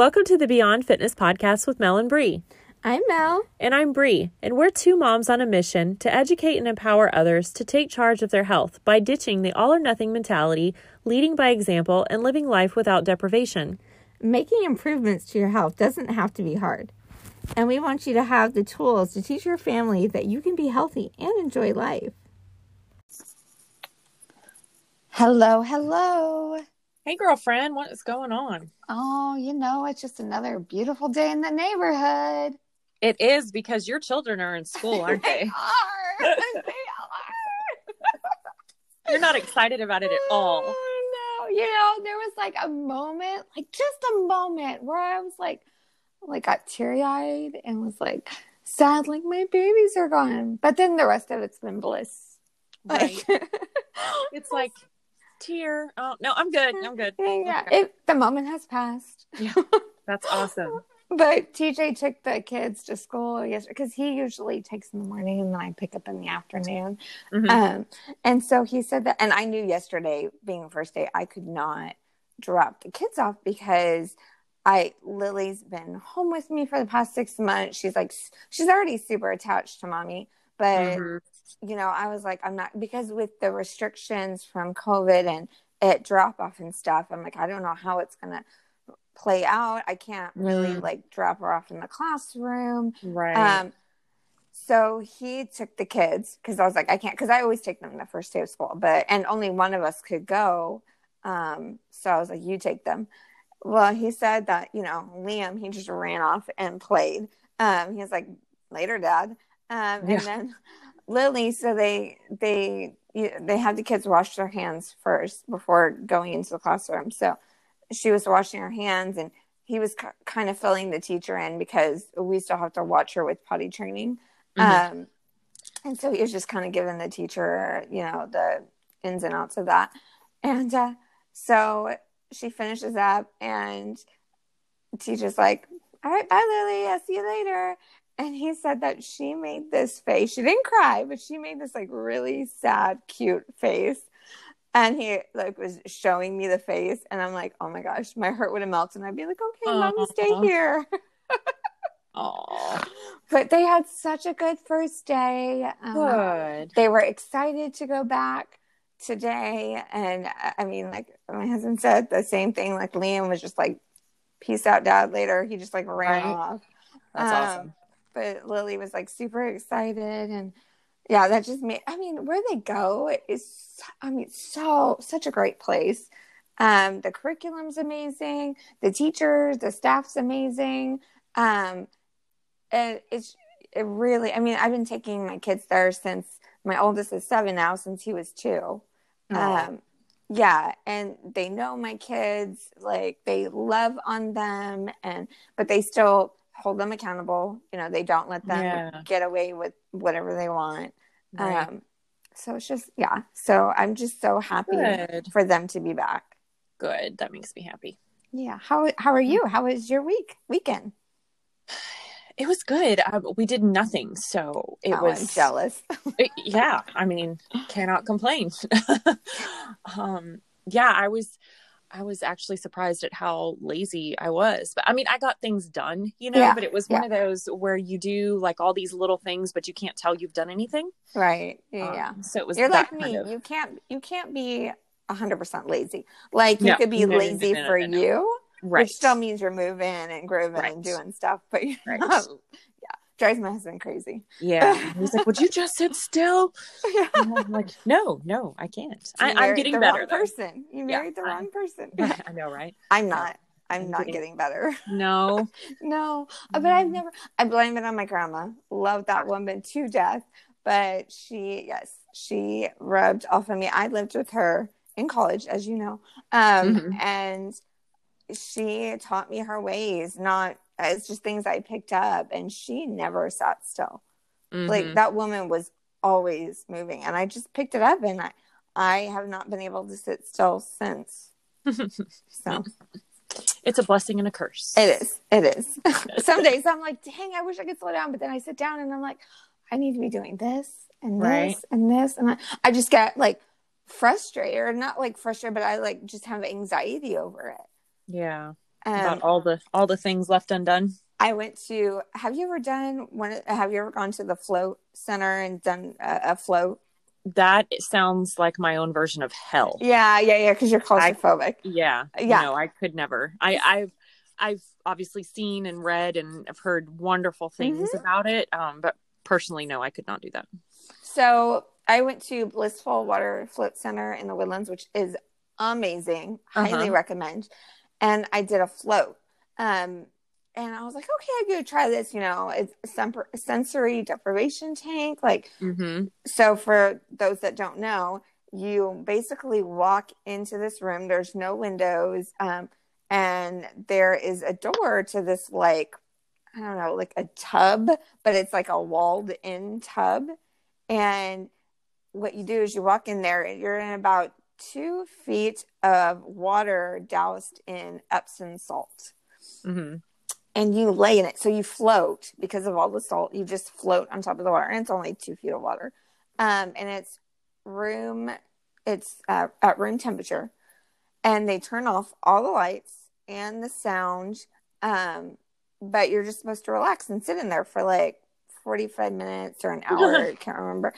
Welcome to the Beyond Fitness podcast with Mel and Bree. I'm Mel. And I'm Bree, and we're two moms on a mission to educate and empower others to take charge of their health by ditching the all or nothing mentality, leading by example, and living life without deprivation. Making improvements to your health doesn't have to be hard. And we want you to have the tools to teach your family that you can be healthy and enjoy life. Hello, hello. Hey, girlfriend, what is going on? Oh, you know, it's just another beautiful day in the neighborhood. It is because your children are in school, aren't they? they are. they are. You're not excited about it at oh, all. Oh, no, you know, there was like a moment, like just a moment where I was like, like got teary eyed and was like sad, like my babies are gone. But then the rest of it's been bliss. Right. Like, it's like tear. Oh no, I'm good. I'm good. Yeah, it, the moment has passed. Yeah, that's awesome. but TJ took the kids to school yesterday because he usually takes in the morning and then I pick up in the afternoon. Mm-hmm. Um, and so he said that, and I knew yesterday being the first day, I could not drop the kids off because I Lily's been home with me for the past six months. She's like she's already super attached to mommy, but mm-hmm. You know, I was like, I'm not because with the restrictions from COVID and it drop off and stuff, I'm like, I don't know how it's gonna play out. I can't really mm. like drop her off in the classroom. Right. Um so he took the kids because I was like, I can't because I always take them the first day of school, but and only one of us could go. Um, so I was like, you take them. Well, he said that, you know, Liam, he just ran off and played. Um, he was like, later, dad. Um, yeah. and then Lily, so they, they, they had the kids wash their hands first before going into the classroom. So she was washing her hands and he was c- kind of filling the teacher in because we still have to watch her with potty training. Mm-hmm. Um, and so he was just kind of giving the teacher, you know, the ins and outs of that. And uh, so she finishes up and teacher's like, all right, bye, Lily. I'll see you later. And he said that she made this face. She didn't cry, but she made this like really sad, cute face. And he like was showing me the face, and I'm like, oh my gosh, my heart would have melted. And I'd be like, okay, Aww. mommy, stay here. Aww. But they had such a good first day. Um, good. They were excited to go back today. And I mean, like my husband said the same thing. Like Liam was just like, peace out, dad, later. He just like ran right. off. That's um, awesome. But Lily was like super excited. And yeah, that just made, I mean, where they go is, I mean, so, such a great place. Um, the curriculum's amazing. The teachers, the staff's amazing. Um, and it's it really, I mean, I've been taking my kids there since my oldest is seven now, since he was two. Um, yeah, and they know my kids, like they love on them, and but they still hold them accountable. You know, they don't let them yeah. get away with whatever they want. Right. Um, so it's just yeah. So I'm just so happy Good. for them to be back. Good. That makes me happy. Yeah. How how are you? How was your week weekend? it was good. Um, we did nothing, so it oh, was I'm jealous. it, yeah, I mean, cannot complain. um, yeah, I was, I was actually surprised at how lazy I was. But I mean, I got things done, you know. Yeah, but it was one yeah. of those where you do like all these little things, but you can't tell you've done anything. Right. Yeah. Um, so it was. You're like me. Of... You can't. You can't be hundred percent lazy. Like you no, could be no, lazy no, for you right. which still means you're moving and grooving right. and doing stuff, but you're right. not, drives my husband crazy. Yeah, he's like, "Would you just sit still?" Yeah. I'm like, "No, no, I can't. I, am getting the better." Wrong person, you married yeah, the wrong person. I know, right? I'm not. I'm, I'm not getting, getting better. No, no. But I've never. I blame it on my grandma. Love that woman to death. But she, yes, she rubbed off on me. I lived with her in college, as you know, um, mm-hmm. and she taught me her ways, not it's just things I picked up and she never sat still. Mm-hmm. Like that woman was always moving and I just picked it up and I I have not been able to sit still since. so it's a blessing and a curse. It is. It is. Some days I'm like, dang, I wish I could slow down. But then I sit down and I'm like, I need to be doing this and this right. and this. And I, I just get like frustrated or not like frustrated, but I like just have anxiety over it. Yeah. Um, About all the all the things left undone. I went to. Have you ever done one? Have you ever gone to the float center and done a, a float? That sounds like my own version of hell. Yeah, yeah, yeah. Because you're claustrophobic. I, yeah, yeah. No, I could never. I, I've, I've obviously seen and read and I've heard wonderful things mm-hmm. about it. Um, but personally, no, I could not do that. So I went to Blissful Water Float Center in the Woodlands, which is amazing. Uh-huh. Highly recommend. And I did a float. Um, and I was like, okay, I'm gonna try this. You know, it's a sensory deprivation tank. Like, mm-hmm. so for those that don't know, you basically walk into this room. There's no windows, um, and there is a door to this like, I don't know, like a tub, but it's like a walled-in tub. And what you do is you walk in there. You're in about two feet of water doused in Epsom salt. Mm-hmm and you lay in it. So you float because of all the salt. You just float on top of the water, and it's only two feet of water. Um, and it's room, it's uh, at room temperature, and they turn off all the lights and the sound. Um, but you're just supposed to relax and sit in there for like 45 minutes or an hour. I can't remember.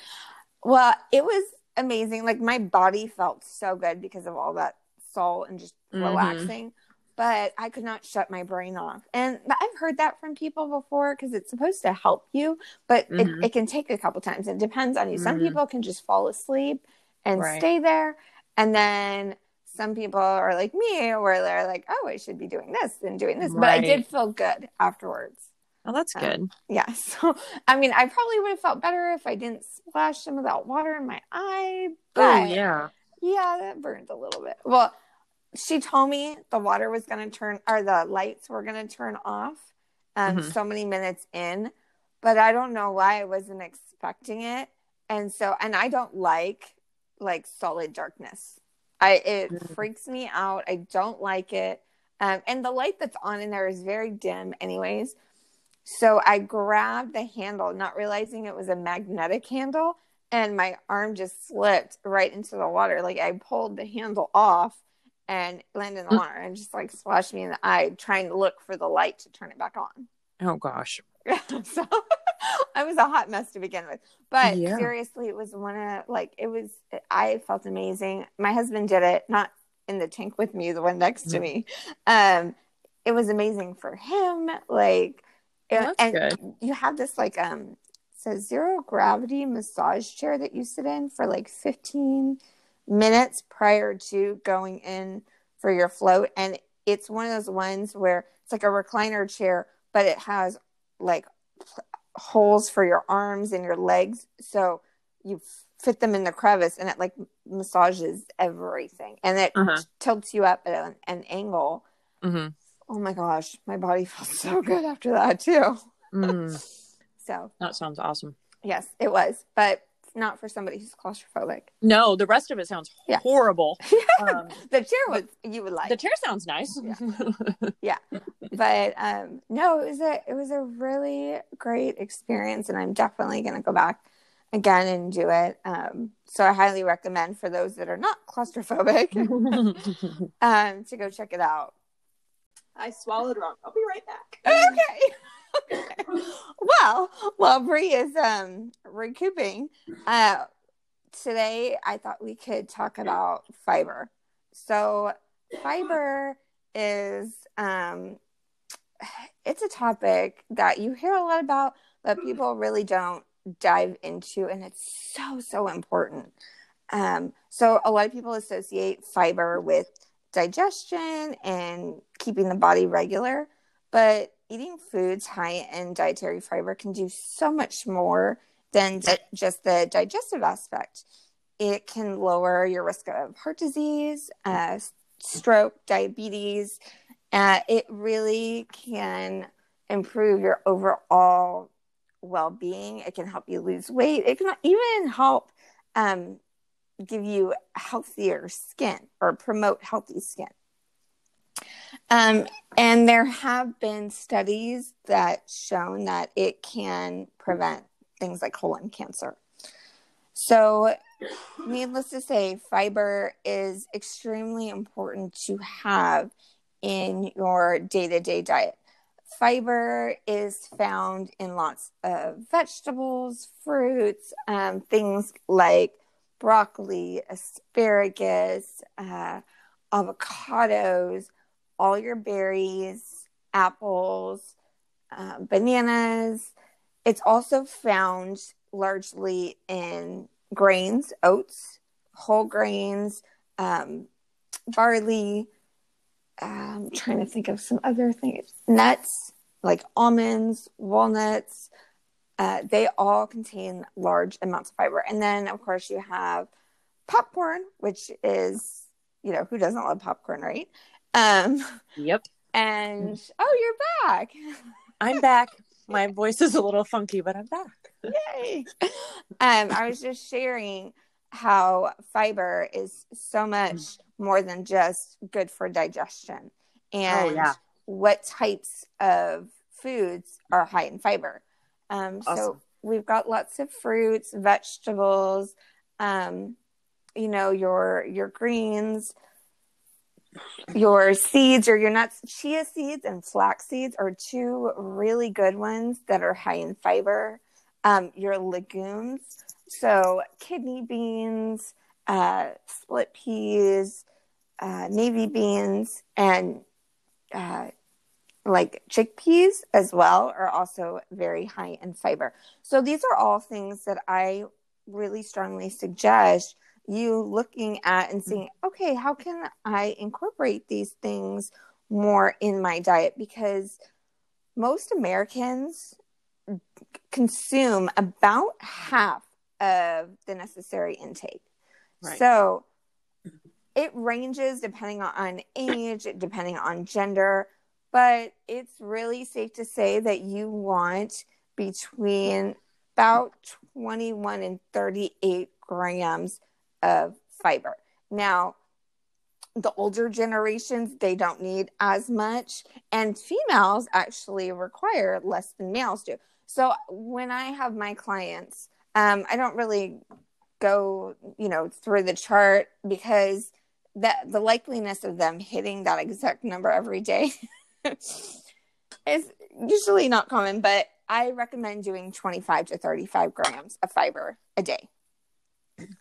Well, it was amazing. Like my body felt so good because of all that salt and just mm-hmm. relaxing but I could not shut my brain off. And I've heard that from people before because it's supposed to help you, but mm-hmm. it, it, can take a couple times. It depends on you. Mm-hmm. Some people can just fall asleep and right. stay there. And then some people are like me, where they're like, oh, I should be doing this and doing this. Right. But I did feel good afterwards. Oh, that's good. Um, yeah. So, I mean, I probably would have felt better if I didn't splash some of that water in my eye. Oh, but oh, yeah. Yeah, that burned a little bit. Well, she told me the water was going to turn or the lights were going to turn off um, mm-hmm. so many minutes in but i don't know why i wasn't expecting it and so and i don't like like solid darkness i it mm-hmm. freaks me out i don't like it um, and the light that's on in there is very dim anyways so i grabbed the handle not realizing it was a magnetic handle and my arm just slipped right into the water like i pulled the handle off and landed in the mm. water and just like splashed me in the eye trying to look for the light to turn it back on. Oh gosh. so I was a hot mess to begin with. But yeah. seriously, it was one of like it was I felt amazing. My husband did it, not in the tank with me, the one next to mm. me. Um it was amazing for him. Like and good. you have this like um says zero gravity massage chair that you sit in for like 15 minutes prior to going in for your float. And it's one of those ones where it's like a recliner chair, but it has like holes for your arms and your legs. So you fit them in the crevice and it like massages everything and it uh-huh. tilts you up at an, an angle. Mm-hmm. Oh my gosh, my body felt so good after that too. Mm. so that sounds awesome. Yes, it was. But not for somebody who's claustrophobic. No, the rest of it sounds yeah. horrible. Um, the chair was you would like. The chair sounds nice. yeah. yeah. But um, no, it was a it was a really great experience, and I'm definitely going to go back again and do it. Um, so I highly recommend for those that are not claustrophobic um, to go check it out. I swallowed wrong. I'll be right back. Okay. okay. well, while Bree is um recouping, uh, today I thought we could talk about fiber. So, fiber is um, it's a topic that you hear a lot about, but people really don't dive into, and it's so so important. Um, so, a lot of people associate fiber with digestion and keeping the body regular, but eating foods high in dietary fiber can do so much more than di- just the digestive aspect. It can lower your risk of heart disease, uh, stroke, diabetes. Uh, it really can improve your overall well being. It can help you lose weight. It can even help um, give you healthier skin or promote healthy skin. Um, and there have been studies that shown that it can prevent things like colon cancer. So, needless to say, fiber is extremely important to have in your day to day diet. Fiber is found in lots of vegetables, fruits, um, things like broccoli, asparagus, uh, avocados, all your berries, apples, uh, bananas. It's also found largely in grains, oats, whole grains, um, barley. I'm trying to think of some other things. Nuts, like almonds, walnuts. Uh, they all contain large amounts of fiber. And then, of course, you have popcorn, which is, you know, who doesn't love popcorn, right? Um, Yep. and oh, you're back. I'm back. My voice is a little funky, but I'm back. Yay. Um, I was just sharing how fiber is so much more than just good for digestion and Oh, yeah. what types of foods are high in fiber. Um, so we've got lots of fruits, vegetables, um, you know, your your greens, your seeds or your nuts. Chia seeds and flax seeds are two really good ones that are high in fiber. Um, your legumes, so kidney beans, uh, split peas, uh, navy beans, and uh, like chickpeas as well are also very high in fiber. So these are all things that I really strongly suggest you looking at and saying, okay, how can I incorporate these things more in my diet? Because most Americans consume about half of the necessary intake. Right. So it ranges depending on age, depending on gender, but it's really safe to say that you want between about 21 and 38 grams of fiber. Now, the older generations, they don't need as much, and females actually require less than males do. So when I have my clients, um, I don't really go, you know, through the chart because that the likeliness of them hitting that exact number every day is usually not common, but I recommend doing 25 to 35 grams of fiber a day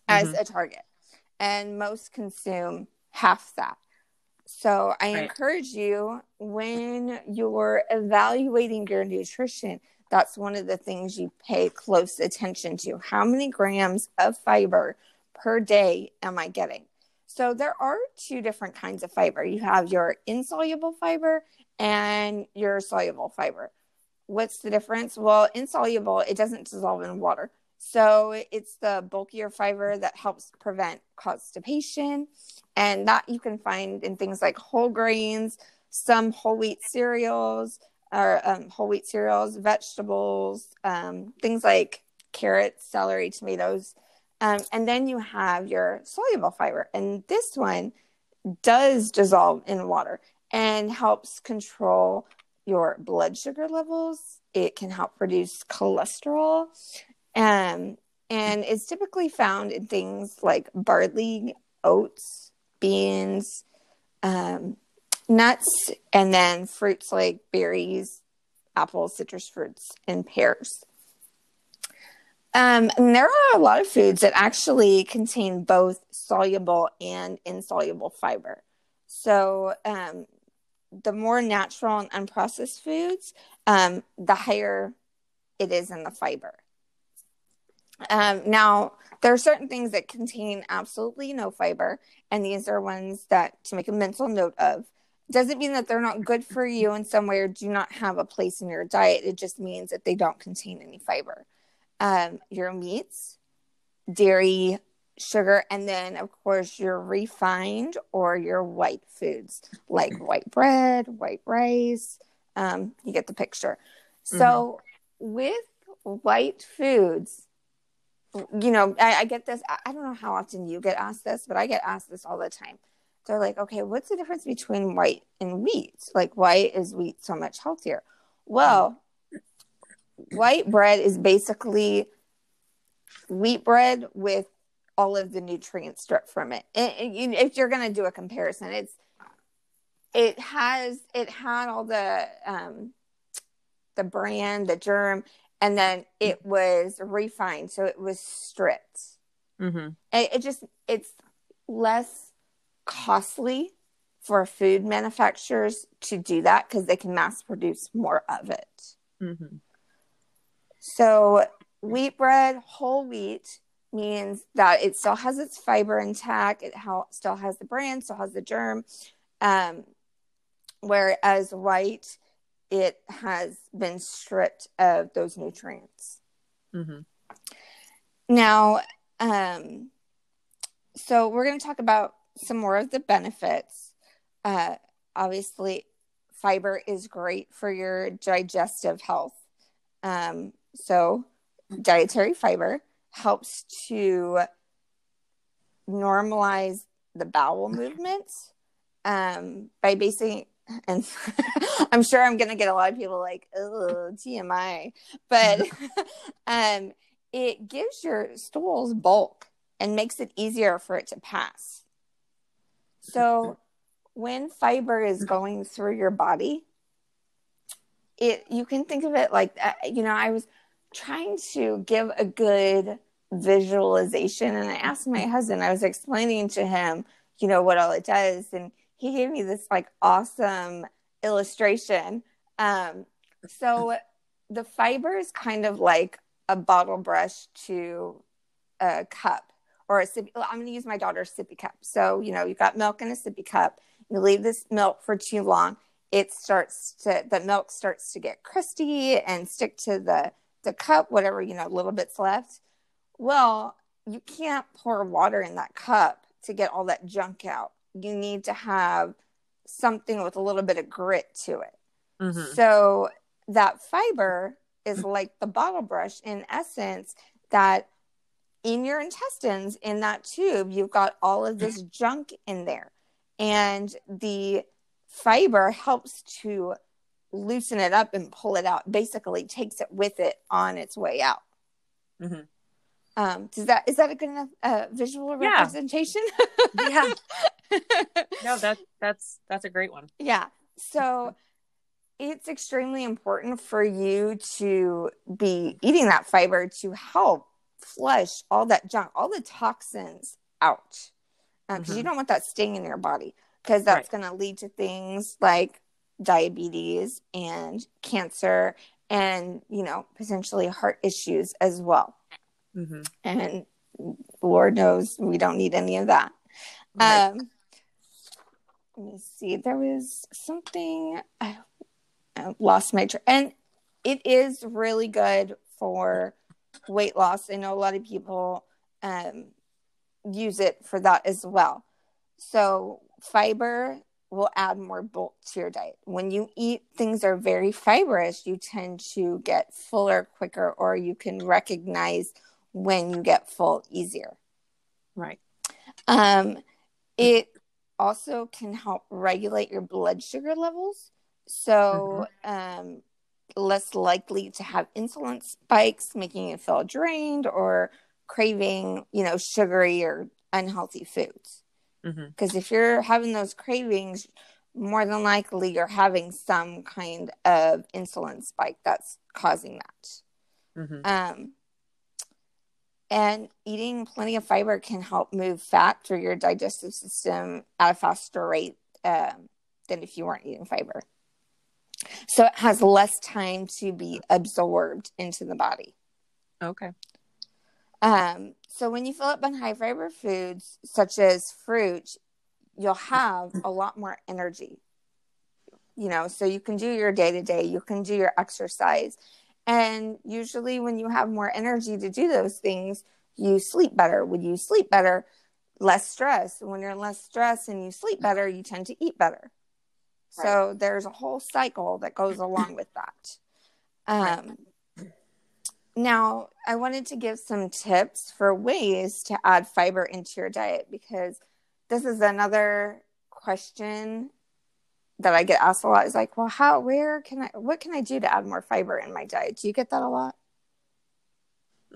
as mm-hmm. a target. And most consume half that. So I Right. encourage you when you're evaluating your nutrition, that's one of the things you pay close attention to. How many grams of fiber per day am I getting? So there are two different kinds of fiber. You have your insoluble fiber and your soluble fiber. What's the difference? Well, insoluble, it doesn't dissolve in water. So it's the bulkier fiber that helps prevent constipation. And that you can find in things like whole grains, some whole wheat cereals, or um, whole wheat cereals, vegetables, um, things like carrots, celery, tomatoes. Um, and then you have your soluble fiber. And this one does dissolve in water and helps control your blood sugar levels. It can help reduce cholesterol. Um, and it's typically found in things like barley, oats, beans, um, nuts, and then fruits like berries, apples, citrus fruits, and pears. Um, and there are a lot of foods that actually contain both soluble and insoluble fiber. So, um, the more natural and unprocessed foods, um, the higher it is in the fiber. Um, now, there are certain things that contain absolutely no fiber, and these are ones that to make a mental note of. Doesn't mean that they're not good for you in some way or do not have a place in your diet. It just means that they don't contain any fiber. Um, your meats, dairy, sugar, and then, of course, your refined or your white foods like white bread, white rice. Um, you get the picture. So, with white foods, you know, I, I get this. I, I don't know how often you get asked this, but I get asked this all the time. They're like, okay, what's the difference between white and wheat? Like, why is wheat so much healthier? Well, white bread is basically wheat bread with all of the nutrients stripped from it. And, and you- if you're going to do a comparison, it's it has it had all the um the bran, the germ, and then it was refined, so it was stripped. Mm-hmm. It, it just it's less costly for food manufacturers to do that because they can mass produce more of it. Mm-hmm. So wheat bread, whole wheat means that it still has its fiber intact. It ha- still has the bran, still has the germ. Um, whereas white, it has been stripped of those nutrients. Mm-hmm. Now, um, so we're going to talk about some more of the benefits. Uh, obviously, fiber is great for your digestive health. Um, so, dietary fiber helps to normalize the bowel movements um, by basically, and I'm sure I'm going to get a lot of people like, oh, TMI, but um, it gives your stools bulk and makes it easier for it to pass. So, when fiber is going through your body, it you can think of it like that. You know, I was trying to give a good visualization and I asked my husband, I was explaining to him, you know, what all it does. And he gave me this like awesome illustration. Um, so the fiber is kind of like a bottle brush to a cup or a sippy. I'm going to use my daughter's sippy cup. So, you know, you've got milk in a sippy cup. You leave this milk for too long. It starts to, the milk starts to get crusty and stick to the, the cup, whatever, you know, little bits left. Well, you can't pour water in that cup to get all that junk out. You need to have something with a little bit of grit to it. Mm-hmm. So that fiber is like the bottle brush in essence that in your intestines in that tube you've got all of this junk in there and the fiber helps to loosen it up and pull it out basically takes it with it on its way out Mm-hmm. um does that is that a good enough uh, visual Yeah. representation Yeah. No, that that's that's a great one. Yeah. So it's extremely important for you to be eating that fiber to help flush all that junk, all the toxins out. Because you Mhm. don't want that staying in your body, because that's Right. going to lead to things like diabetes and cancer and, you know, potentially heart issues as well. Mm-hmm. And Lord knows we don't need any of that. Right. Um, let me see. There was something I, I lost my tra- and it is really good for weight loss. I know a lot of people um, use it for that as well. So fiber will add more bulk to your diet. When you eat things that are very fibrous, you tend to get fuller quicker, or you can recognize when you get full easier. right. Um, it also can help regulate your blood sugar levels. So, um, less likely to have insulin spikes, making you feel drained or craving, you know, sugary or unhealthy foods. Mm-hmm. Because if you're having those cravings, more than likely you're having some kind of insulin spike that's causing that. Mm-hmm. Um, and eating plenty of fiber can help move fat through your digestive system at a faster rate um, than if you weren't eating fiber. So it has less time to be absorbed into the body. Okay. Um, so when you fill up on high fiber foods such as fruit, you'll have a lot more energy. You know, so you can do your day to day, you can do your exercise. And usually, when you have more energy to do those things, you sleep better. When you sleep better, less stress. When you're less stressed and you sleep better, you tend to eat better. So there's a whole cycle that goes along with that. Um, now, I wanted to give some tips for ways to add fiber into your diet because this is another question that I get asked a lot. Is like, well, how, where can I, what can I do to add more fiber in my diet? Do you get that a lot?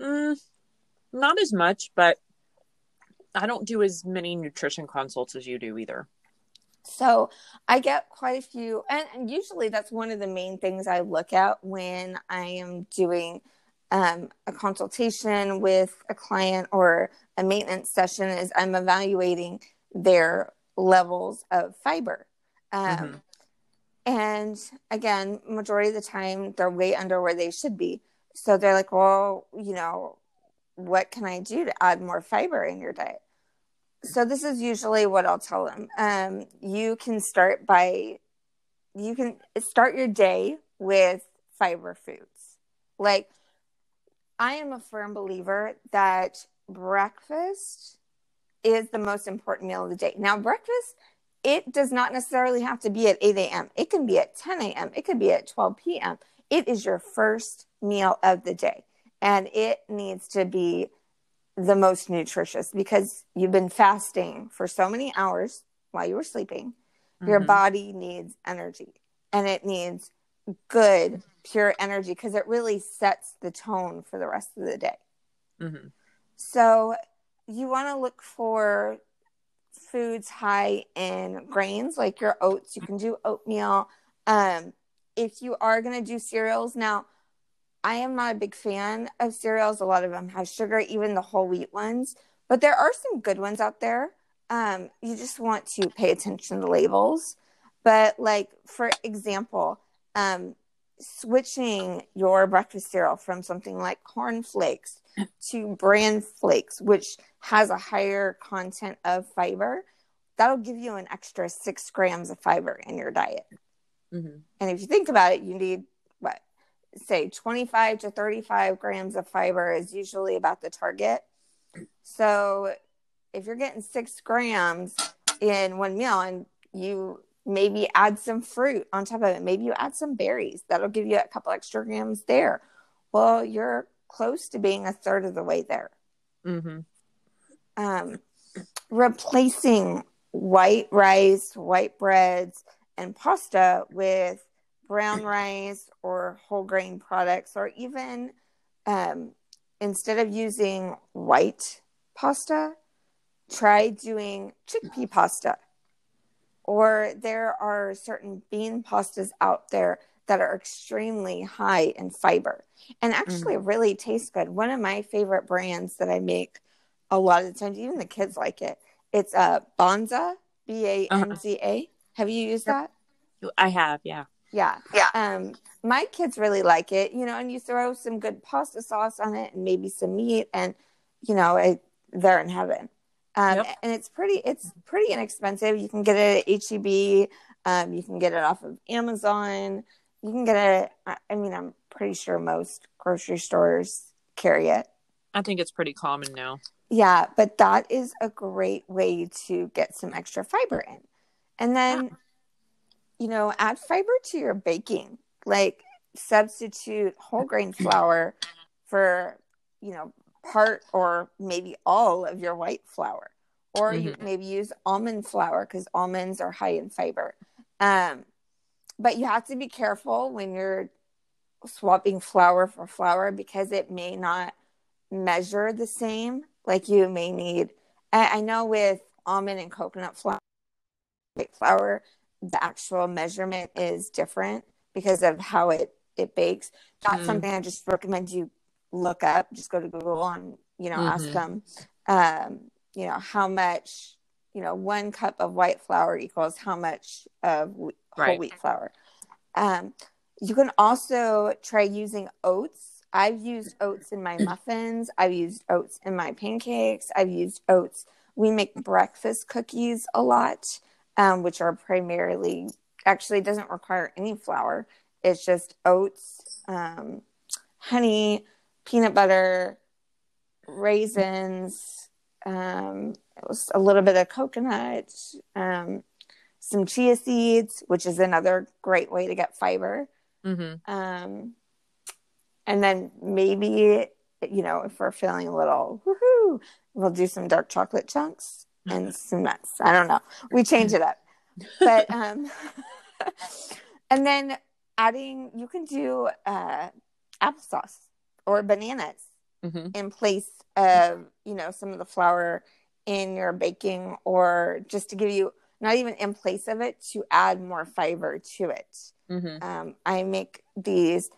Mm, not as much, but I don't do as many nutrition consults as you do either. So I get quite a few, and usually that's one of the main things I look at when I am doing um, a consultation with a client or a maintenance session is I'm evaluating their levels of fiber. Um, mm-hmm. And again, majority of the time they're way under where they should be. So they're like, well, you know, what can I do to add more fiber in your diet? So this is usually what I'll tell them. Um, you can start by, you can start your day with fiber foods. Like, I am a firm believer that breakfast is the most important meal of the day. Now, breakfast, it does not necessarily have to be at 8 a.m., it can be at 10 a.m., it could be at 12 p.m. It is your first meal of the day, and it needs to be the most nutritious because you've been fasting for so many hours while you were sleeping. Mm-hmm. Your body needs energy and it needs good, pure energy because it really sets the tone for the rest of the day. Mm-hmm. So you want to look for foods high in grains, like your oats. You can do oatmeal. Um, if you are going to do cereals, now I am not a big fan of cereals. A lot of them have sugar, even the whole wheat ones, but there are some good ones out there. Um, you just want to pay attention to labels. But, like, for example, um, switching your breakfast cereal from something like corn flakes to bran flakes, which has a higher content of fiber, that'll give you an extra six grams of fiber in your diet. Mm-hmm. And if you think about it, you need what, say 25 to 35 grams of fiber is usually about the target. So if you're getting six grams in one meal and you maybe add some fruit on top of it, maybe you add some berries, that'll give you a couple extra grams there. Well, you're close to being a third of the way there. Mm-hmm. Um, replacing white rice, white breads, and pasta with brown rice or whole grain products, or even um, instead of using white pasta, try doing chickpea pasta. Or there are certain bean pastas out there that are extremely high in fiber and actually mm. really taste good. One of my favorite brands that I make a lot of the times, even the kids like it. It's uh, Banza, B A N Z A. Uh-huh. Have you used that? I have, yeah. Yeah. Yeah. Um, my kids really like it, you know, and you throw some good pasta sauce on it and maybe some meat and, you know, it, they're in heaven. Um, yep. and it's pretty, it's pretty inexpensive. You can get it at HEB. Um, you can get it off of Amazon. You can get it. I mean, I'm pretty sure most grocery stores carry it. I think it's pretty common now. Yeah, but that is a great way to get some extra fiber in. And then, yeah. you know, add fiber to your baking. Like substitute whole grain flour for, you know, part or maybe all of your white flour. Or mm-hmm. you maybe use almond flour because almonds are high in fiber. Um, but you have to be careful when you're swapping flour for flour because it may not measure the same. Like you may need, I know with almond and coconut flour, white flour, the actual measurement is different because of how it it bakes. That's mm. something I just recommend you look up. Just go to Google and you know mm-hmm. ask them, um, you know how much you know one cup of white flour equals how much of whole right. wheat flour. Um, you can also try using oats. I've used oats in my muffins. I've used oats in my pancakes. I've used oats. We make breakfast cookies a lot, um, which are primarily actually doesn't require any flour. It's just oats, um, honey, peanut butter, raisins, um, a little bit of coconut, um, some chia seeds, which is another great way to get fiber. Mm-hmm. Um, and then maybe, you know, if we're feeling a little woohoo, we'll do some dark chocolate chunks and some nuts. I don't know. We change it up. But, um, and then adding, you can do uh, applesauce or bananas mm-hmm. in place of, you know, some of the flour in your baking or just to give you not even in place of it, to add more fiber to it. Mm-hmm. Um, I make these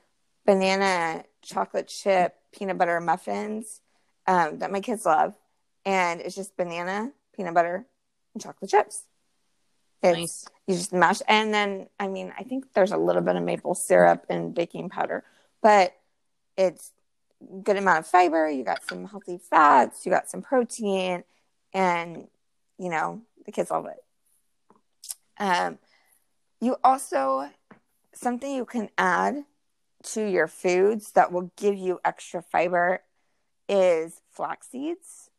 banana chocolate chip peanut butter muffins um, that my kids love, and it's just banana, peanut butter, and chocolate chips. It's, Nice. You just mash, and then I mean, I think there's a little bit of maple syrup and baking powder, but it's good amount of fiber. You got some healthy fats. You got some protein, and you know the kids love it. Um, you also something you can add to your foods that will give you extra fiber is flax seeds.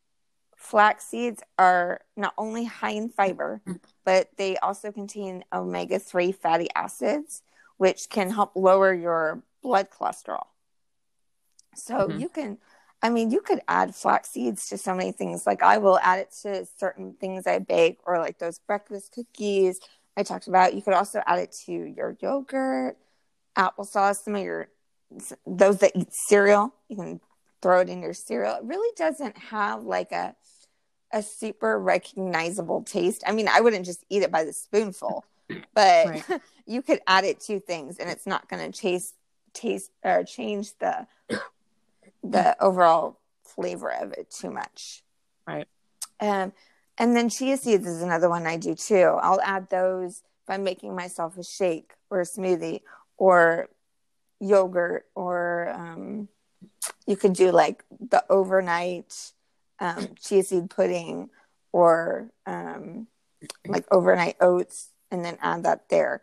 Flax seeds are not only high in fiber, but they also contain omega 3 fatty acids, which can help lower your blood cholesterol. So Mhm. you can, I mean, you could add flax seeds to so many things. Like I will add it to certain things I bake or like those breakfast cookies I talked about. You could also add it to your yogurt, applesauce, some of your, those that eat cereal. You can throw it in your cereal. It really doesn't have like a, a super recognizable taste. I mean, I wouldn't just eat it by the spoonful, but Right. you could add it to things and it's not going to taste taste or change the the overall flavor of it too much. Right. Um, and then chia seeds is another one I do too. I'll add those if I'm making myself a shake or a smoothie or yogurt or um, you could do like the overnight um, chia seed pudding or um, like overnight oats and then add that there.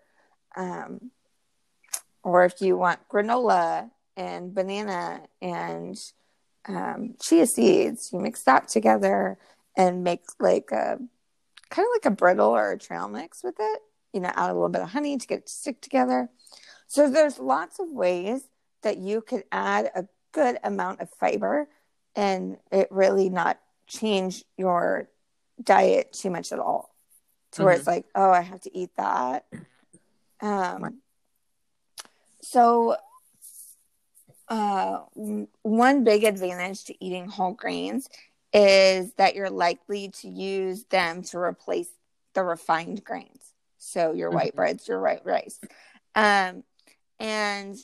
Um, or if you want granola and banana and um, chia seeds, you mix that together and make like a kind of like a brittle or a trail mix with it. You know, add a little bit of honey to get it to stick together. So there's lots of ways that you could add a good amount of fiber and it really not change your diet too much at all. To where it's like, oh, I have to eat that. Um, so uh, one big advantage to eating whole grains is that you're likely to use them to replace the refined grains. So your white Mhm. breads, your white rice. Um, and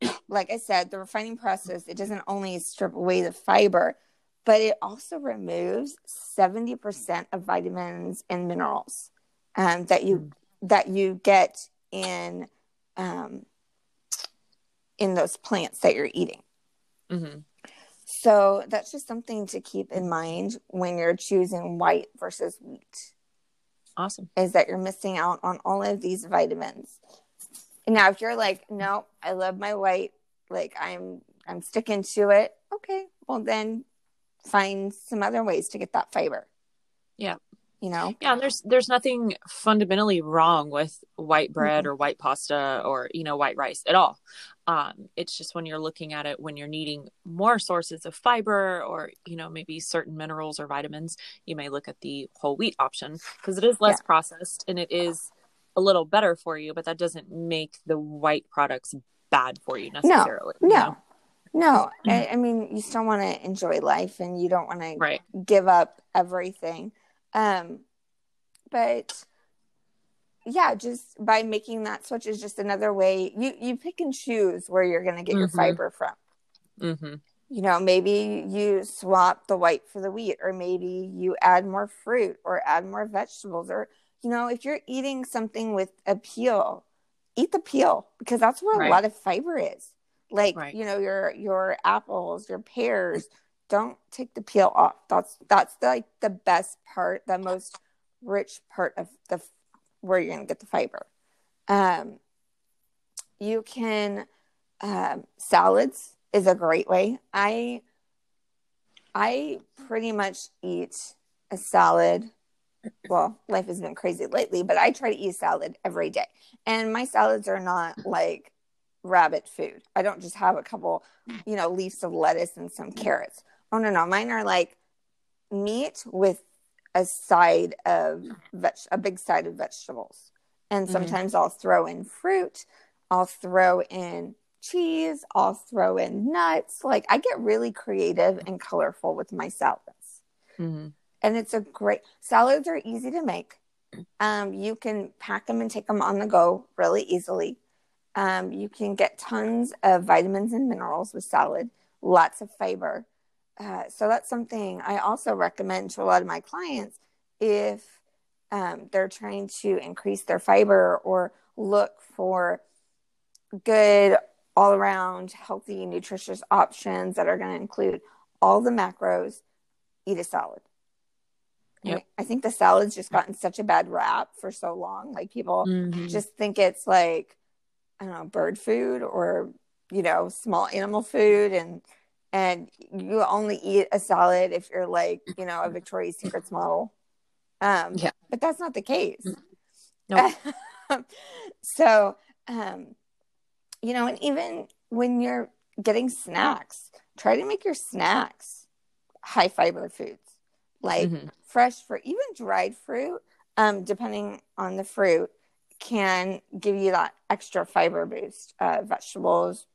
like I said, the refining process, it doesn't only strip away the fiber, but it also removes 70% of vitamins and minerals um, that you that you get in um, in those plants that you're eating. Mm-hmm. So that's just something to keep in mind when you're choosing white versus wheat Awesome. is that you're missing out on all of these vitamins. Now, if you're like, no, I love my white, like I'm I'm sticking to it, okay, well then find some other ways to get that fiber. Yeah. You know? Yeah, and there's there's nothing fundamentally wrong with white bread or white pasta or you know white rice at all. Um, it's just when you're looking at it when you're needing more sources of fiber or you know maybe certain minerals or vitamins, you may look at the whole wheat option because it is less Yeah. processed and it is a little better for you, but that doesn't make the white products bad for you necessarily. No. know? No. I, I mean you still want to enjoy life and you don't want to give up everything. Um, but yeah, just by making that switch is just another way you you pick and choose where you're going to get your Mhm. fiber from. Mm-hmm. You know, maybe you swap the white for the wheat, or maybe you add more fruit or add more vegetables, or you know, if you're eating something with a peel, eat the peel because that's where Right. a lot of fiber is. Like Right. you know, your your apples, your pears, don't take the peel off. That's that's the, like the best part, the most rich part of the where you're gonna get the fiber. Um, you can um, salads is a great way. I I pretty much eat a salad. Well, life has been crazy lately, but I try to eat salad every day. And my salads are not like rabbit food. I don't just have a couple, you know, leaves of lettuce and some carrots. Oh no, no, mine are like meat with a side of veg, a big side of vegetables. And Mhm. sometimes I'll throw in fruit. I'll throw in cheese. I'll throw in nuts. Like I get really creative and colorful with my salads. Mm-hmm. And it's a great salads are easy to make. Um, you can pack them and take them on the go really easily. Um, you can get tons of vitamins and minerals with salad, lots of fiber. Uh, so that's something I also recommend to a lot of my clients if um, they're trying to increase their fiber or look for good all around healthy, nutritious options that are going to include all the macros, eat a salad. Yep. I think the salad's just gotten such a bad rap for so long. Like people mm-hmm. just think it's like, I don't know, bird food or, you know, small animal food and and you only eat a salad if you're like, you know, a Victoria's Secrets model. Um yeah. but that's not the case. No. Nope. so um you know, and even when you're getting snacks, try to make your snacks high fiber foods like mm-hmm. fresh fruit, even dried fruit, um, depending on the fruit, can give you that extra fiber boost. Uh, vegetables,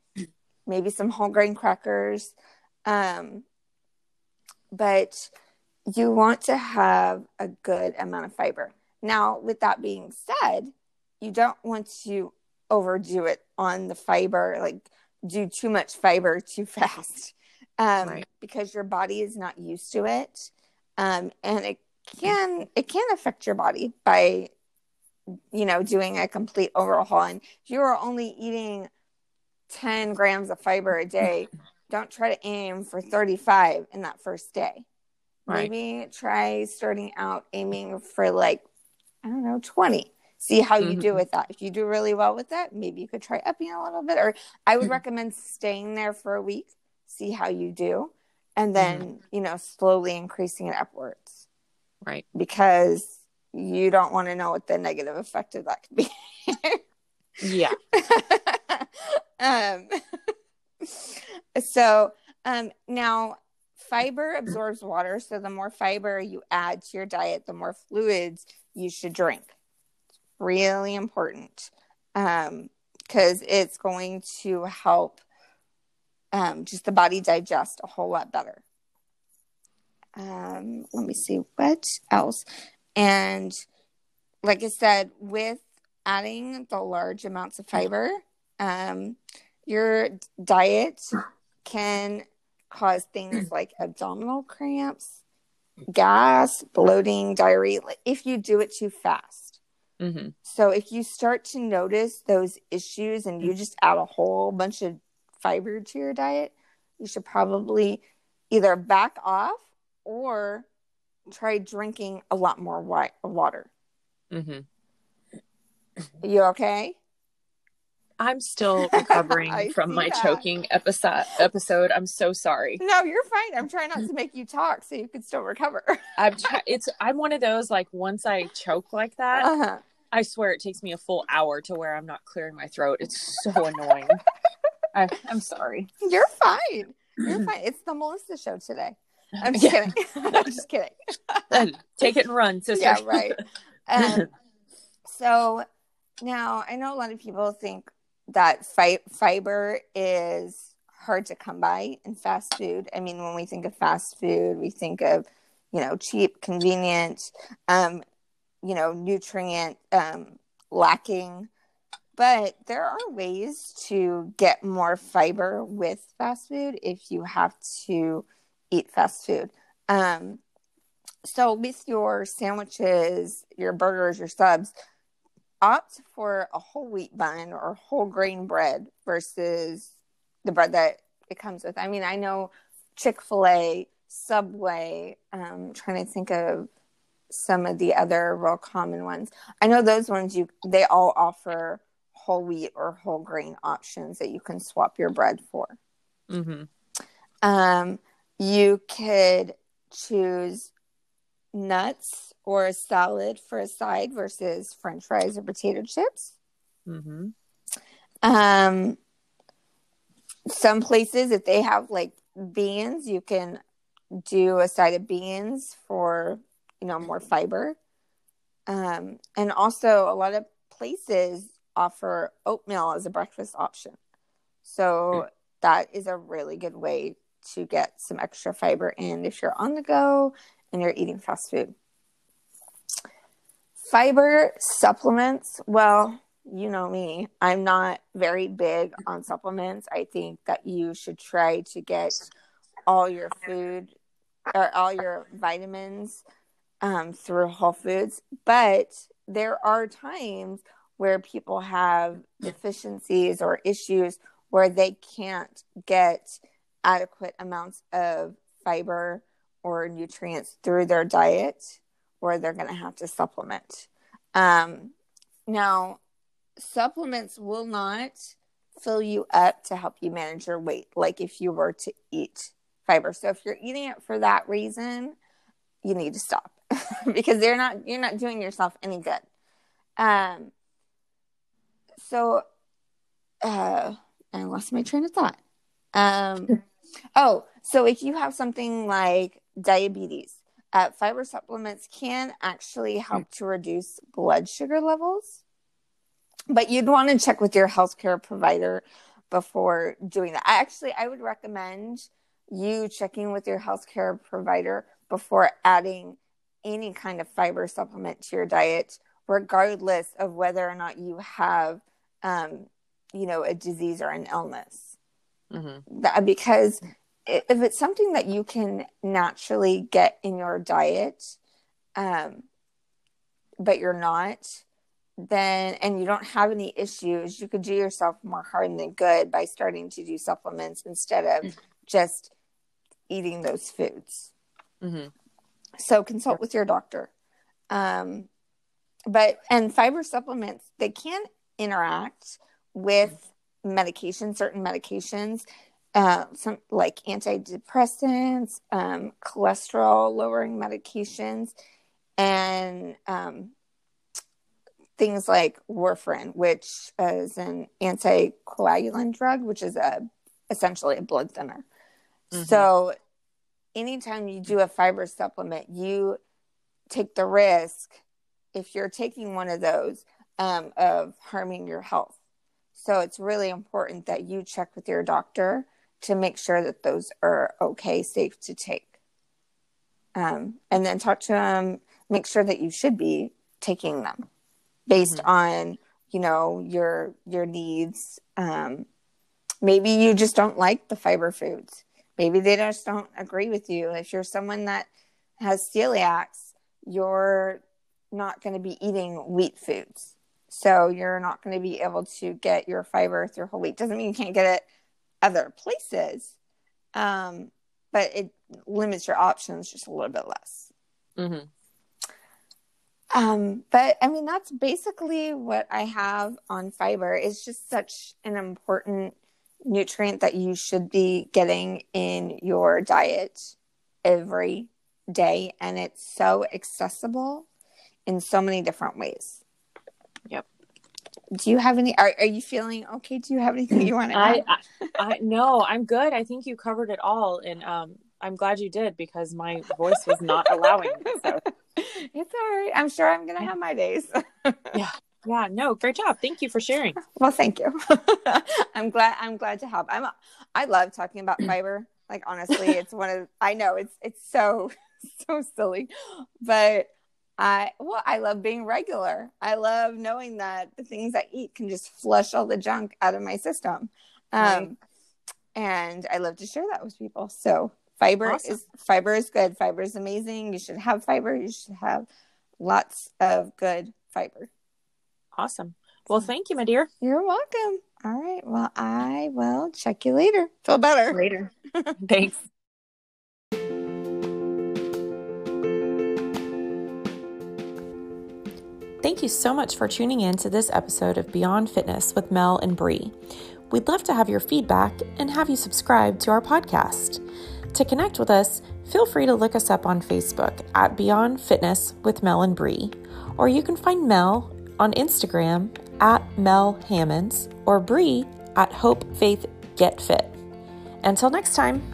maybe some whole grain crackers. Um, but you want to have a good amount of fiber. Now, with that being said, you don't want to overdo it on the fiber, like do too much fiber too fast, um, right. because your body is not used to it, um, and it can it can affect your body by you know doing a complete overhaul. And if you are only eating ten grams of fiber a day, don't try to aim for thirty five in that first day. Right. Maybe try starting out aiming for like I don't know twenty see how you mm-hmm. do with that. If you do really well with that, maybe you could try upping a little bit. Or I would mm-hmm. recommend staying there for a week, see how you do, and then, mm-hmm. you know, slowly increasing it upwards. Right. Because you don't want to know what the negative effect of that could be. yeah. um, so um, now fiber absorbs water. So the more fiber you add to your diet, the more fluids you should drink It's really important because um, it's going to help um, just the body digest a whole lot better. Um, let me see what else. And like I said, with adding the large amounts of fiber, um, your diet can cause things like abdominal cramps, gas, bloating, diarrhea, if you do it too fast. Mm-hmm. So if you start to notice those issues and you just add a whole bunch of fiber to your diet, you should probably either back off or try drinking a lot more water. Mm-hmm. You okay? I'm still recovering from my that. choking episode. Episode. I'm so sorry. No, you're fine. I'm trying not to make you talk so you can still recover. I'm. Try- it's. I'm one of those like once I choke like that, uh-huh. I swear it takes me a full hour to where I'm not clearing my throat. It's so annoying. I, am sorry. You're fine. You're fine. It's the Melissa show today. I'm just yeah. kidding. I'm just kidding. Take it and run, sister. Yeah, right. Um, so now I know a lot of people think that fi- fiber is hard to come by in fast food. I mean, when we think of fast food, we think of you know cheap, convenient. Um, you know, nutrient um, lacking. But there are ways to get more fiber with fast food if you have to eat fast food. Um, so, with your sandwiches, your burgers, your subs, opt for a whole wheat bun or whole grain bread versus the bread that it comes with. I mean, I know Chick fil A, Subway, um, trying to think of some of the other real common ones. I know those ones you they all offer whole wheat or whole grain options that you can swap your bread for. Mm-hmm. Um, you could choose nuts or a salad for a side versus French fries or potato chips. Mm-hmm. Um, some places, if they have like beans, you can do a side of beans for you know more fiber um, and also a lot of places offer oatmeal as a breakfast option so that is a really good way to get some extra fiber in if you're on the go and you're eating fast food fiber supplements, well, you know me, I'm not very big on supplements. I think that you should try to get all your food or all your vitamins um, through Whole Foods. But there are times where people have deficiencies or issues where they can't get adequate amounts of fiber or nutrients through their diet, or they're going to have to supplement. Um, now, supplements will not fill you up to help you manage your weight, like if you were to eat fiber. So if you're eating it for that reason, you need to stop because they're not you're not doing yourself any good. Um so uh I lost my train of thought. Um oh, so if you have something like diabetes, uh, fiber supplements can actually help to reduce blood sugar levels. But you'd want to check with your healthcare provider before doing that. I actually I would recommend you checking with your healthcare provider before adding any kind of fiber supplement to your diet, regardless of whether or not you have, um, you know, a disease or an illness. Mm-hmm. That, because if it's something that you can naturally get in your diet, um, but you're not, then and you don't have any issues, you could do yourself more harm than good by starting to do supplements instead of mm-hmm. just eating those foods. Mm-hmm. So consult with your doctor. Um, but and fiber supplements they can interact with medication, certain medications, uh, some like antidepressants, um, cholesterol lowering medications, and um, things like warfarin, which is an anticoagulant drug, which is a essentially a blood thinner. Mm-hmm. So anytime you do a fiber supplement, you take the risk if you're taking one of those um, of harming your health. So it's really important that you check with your doctor to make sure that those are okay, safe to take. Um, and then talk to them, make sure that you should be taking them based mm-hmm. on, you know, your your needs. Um, maybe you just don't like the fiber foods maybe they just don't agree with you. If you're someone that has celiacs, you're not going to be eating wheat foods. So you're not going to be able to get your fiber through whole wheat. Doesn't mean you can't get it other places, um, but it limits your options just a little bit less. Mm-hmm. Um, but I mean, that's basically what I have on fiber. It's just such an important nutrient that you should be getting in your diet every day and it's so accessible in so many different ways yep do you have any are, are you feeling okay do you have anything you want to add I, I, no i'm good i think you covered it all and um i'm glad you did because my voice was not allowing it, so. it's all right i'm sure i'm gonna have my days yeah yeah, no, great job. Thank you for sharing. Well, thank you. I'm glad I'm glad to help. I'm I love talking about fiber. Like honestly, it's one of I know it's it's so so silly, but I well, I love being regular. I love knowing that the things I eat can just flush all the junk out of my system. Um right. and I love to share that with people. So fiber awesome. is fiber is good. Fiber is amazing. You should have fiber. You should have lots of good fiber. Awesome. Well, thank you, my dear. You're welcome. All right. Well, I will check you later. Feel better. Later. Thanks. Thank you so much for tuning in to this episode of Beyond Fitness with Mel and Bree. We'd love to have your feedback and have you subscribe to our podcast. To connect with us, feel free to look us up on Facebook at Beyond Fitness with Mel and Bree, or you can find Mel on Instagram at Mel Hammonds or Bree at Hope Faith Get Fit. Until next time.